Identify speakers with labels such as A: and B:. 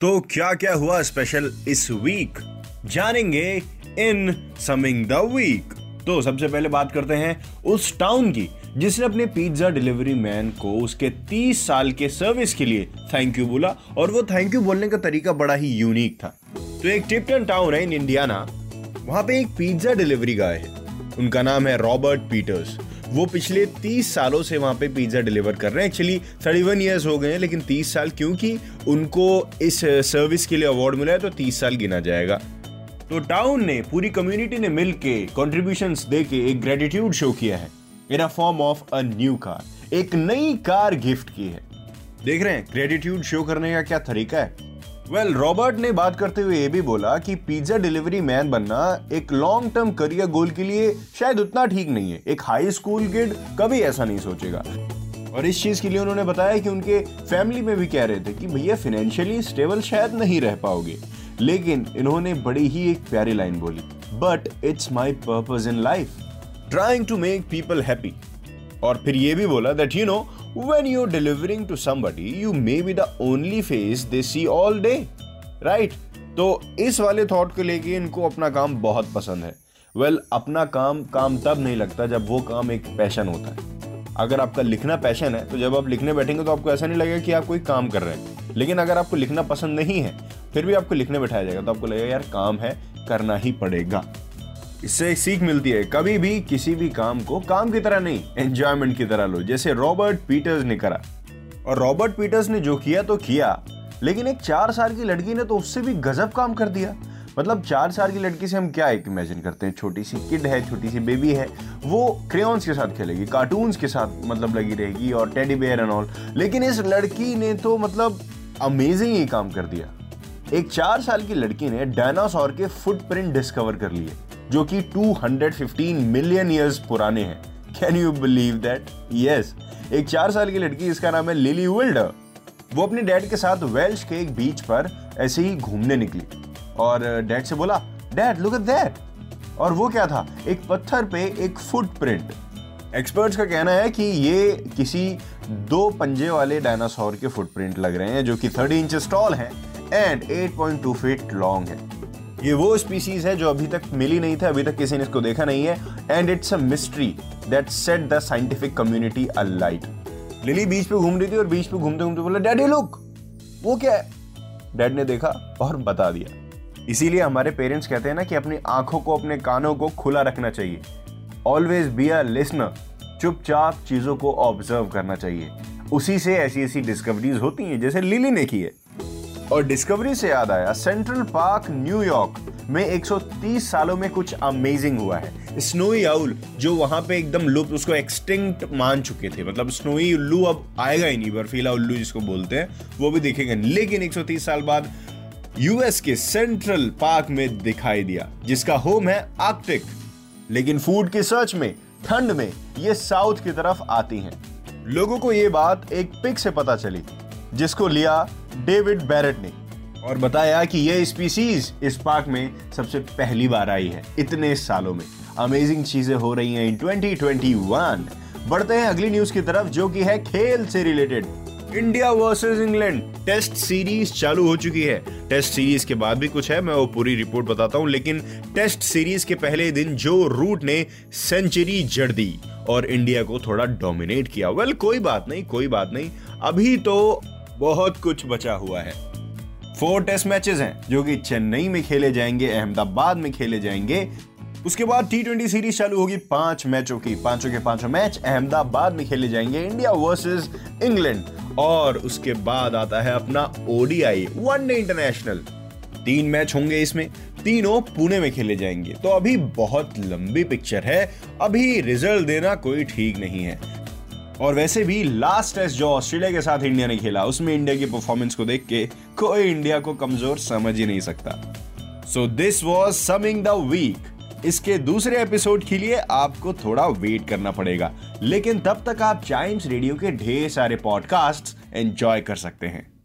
A: तो क्या क्या हुआ स्पेशल इस वीक जानेंगे इन समिंग द वीक तो सबसे पहले बात करते हैं उस टाउन की, जिसने अपने पिज्जा डिलीवरी मैन को उसके 30 साल के सर्विस के लिए थैंक यू बोला और वो थैंक यू बोलने का तरीका बड़ा ही यूनिक था। तो एक टिप्टन टाउन है इन इंडियाना वहाँ पे एक पिज्जा डिलीवरी गाय है। उनका नाम है रॉबर्ट पीटर्स वो पिछले 30 सालों से वहाँ पे पिज्जा डिलीवर कर रहे हैं। एक्चुअली 31 इयर्स हो गए हैं, लेकिन 30 साल क्योंकि उनको इस सर्विस के लिए अवार्ड मिला है तो 30 साल गिना जाएगा। तो टाउन ने, पूरी कम्युनिटी ने मिलके कंट्रीब्यूशंस दे के एक ग्रेटिट्यूड शो किया है in a form of a new car एक नई कार गिफ्ट की है। देख रहे हैं ग्रेटिट्यूड शो करने का क्या तरीका है? वेल रॉबर्ट ने बात करते हुए ये भी बोला कि पिज्जा डिलीवरी मैन बनना एक लॉन्ग टर्म करियर गोल के लिए शायद उतना ठीक नहीं है। एक हाई स्कूल किड कभी ऐसा नहीं सोचेगा। और इस चीज़ के लिए उन्होंने बताया कि उनके फैमिली में भी कह रहे थे कि भैया फाइनेंशियली स्टेबल शायद नहीं रह पाओगे। लेकिन इन्होंने बड़ी ही एक प्यारी लाइन बोली but it's my purpose in life trying to make people happy और फिर ये भी बोला that you know when you're delivering to somebody you may be the only face they see all day right? तो इस वाले thought को लेके इनको अपना काम बहुत पसंद है। वेल well, अपना काम काम तब नहीं लगता जब वो काम एक पैशन होता है। अगर आपका लिखना पैशन है तो जब आप लिखने बैठेंगे तो आपको ऐसा नहीं लगेगा कि आप कोई काम कर रहे हैं। लेकिन अगर आपको लिखना पसंद नहीं है फिर भी आपको लिखने बैठाया जाएगा तो आपको लगेगा यार काम है करना ही पड़ेगा। इससे सीख मिलती है। कभी भी किसी भी काम को काम की तरह नहीं एंजॉयमेंट की तरह लो, जैसे रॉबर्ट पीटर्स ने करा। और रॉबर्ट पीटर्स ने जो किया तो किया, लेकिन एक चार साल की लड़की ने तो उससे भी गजब काम कर दिया। मतलब चार साल की लड़की से हम क्या एक इमेजिन करते हैं? छोटी सी किड है, छोटी सी बेबी है, वो क्रेयॉन्स के साथ खेलेगी कार्टून्स के साथ मतलब लगी रहेगी और टेडी बेयर एंड ऑल लेकिन इस लड़की ने तो मतलब अमेजिंग ही काम कर दिया। एक चार साल की लड़की ने डायनासोर के फुटप्रिंट डिस्कवर कर लिए। जो कि 215 मिलियन ईयर्स पुराने हैं। Can you believe that yes एक चार साल की लड़की, इसका नाम है लिली विल्डर वो अपने डैड के साथ वेल्श के एक बीच पर ऐसे ही घूमने निकली। और डैड से बोला डैड लुक एट दैट और वो क्या था? एक पत्थर पे एक फुटप्रिंट एक्सपर्ट्स का कहना है कि ये किसी दो पंजे वाले डायनासोर के फुटप्रिंट लग रहे हैं, जो कि 30 इंच टॉल हैं एंड 8.2 फीट लॉन्ग है। ये वो स्पीसीज है जो अभी तक मिली नहीं था, अभी तक किसी ने इसको देखा नहीं है। And it's a mystery that set the scientific community a light lily beach पे घूम रही थी और बीच पे घूमते घूमते बोला डैडी लुक वो क्या है? डैड ने देखा और बता दिया। इसीलिए हमारे पेरेंट्स कहते हैं ना कि अपनी आँखों को, अपने कानों को खुला रखना चाहिए। ऑलवेज बी अ लिसनर चुपचाप चीज़ों को ऑब्ज़र्व करना चाहिए। उसी से ऐसी ऐसी डिस्कवरीज होती हैं, जैसे लिली ने की है। और डिस्कवरी से याद आया सेंट्रल पार्क न्यूयॉर्क में 130 सालों में कुछ अमेजिंग हुआ है। स्नोई आउल जो वहाँ पे एकदम लुप्त, उसको एक्सटिंक्ट मान चुके थे। मतलब स्नोई उल्लू अब आएगा ही नहीं बर्फीला उल्लू जिसको बोलते हैं, वो भी दिखेगा। लेकिन 130 साल बाद यूएस के सेंट्रल पार्क में दिखाई दिया, जिसका होम है आर्कटिक लेकिन फ़ूड की सर्च में, ठंड में, ये साउथ की तरफ़ आती हैं। लोगों को ये बात एक पिक से पता चली। जिसको लिया डेविड बैरेट ने। और बताया कि यह स्पीसीज इस पार्क में सबसे पहली बार आई है इतने सालों में। अमेजिंग चीज़ें हो रही हैं इन 2021 बढ़ते हैं अगली न्यूज़ की तरफ़ जो कि है खेल से related India versus England test series चालू हो चुकी है। टेस्ट सीरीज़ के बाद भी कुछ है मैं वो पूरी रिपोर्ट बताता हूँ लेकिन टेस्ट सीरीज़ के पहले दिन जो रूट ने सेंचुरी जड़ दी और इंडिया को थोड़ा डोमिनेट किया। वेल well, कोई बात नहीं कोई बात नहीं। अभी तो बहुत कुछ बचा हुआ है। फोर टेस्ट मैचेस हैं, जो कि चेन्नई में खेले जाएँगे, अहमदाबाद में खेले जाएँगे। उसके बाद टी ट्वेंटी सीरीज़ चालू होगी, पाँच मैचों की, पाँचों के पाँचों मैच अहमदाबाद में खेले जाएँगे इंडिया वर्सेस इंग्लैंड और उसके बाद आता है अपना ओडीआई वनडे इंटरनेशनल तीन मैच होंगे इसमें, तीनों पुणे में खेले जाएँगे। तो अभी बहुत लंबी पिक्चर है, अभी रिज़ल्ट देना कोई ठीक नहीं है। और वैसे भी लास्ट टेस्ट जो ऑस्ट्रेलिया के साथ इंडिया ने खेला, उसमें इंडिया की परफॉर्मेंस को देख के कोई इंडिया को कमज़ोर समझ ही नहीं सकता। So this was something the week इसके दूसरे एपिसोड के लिए आपको थोड़ा वेट करना पड़ेगा। लेकिन तब तक आप चाइम्स रेडियो के ढेर सारे पॉडकास्ट एंजॉय कर सकते हैं।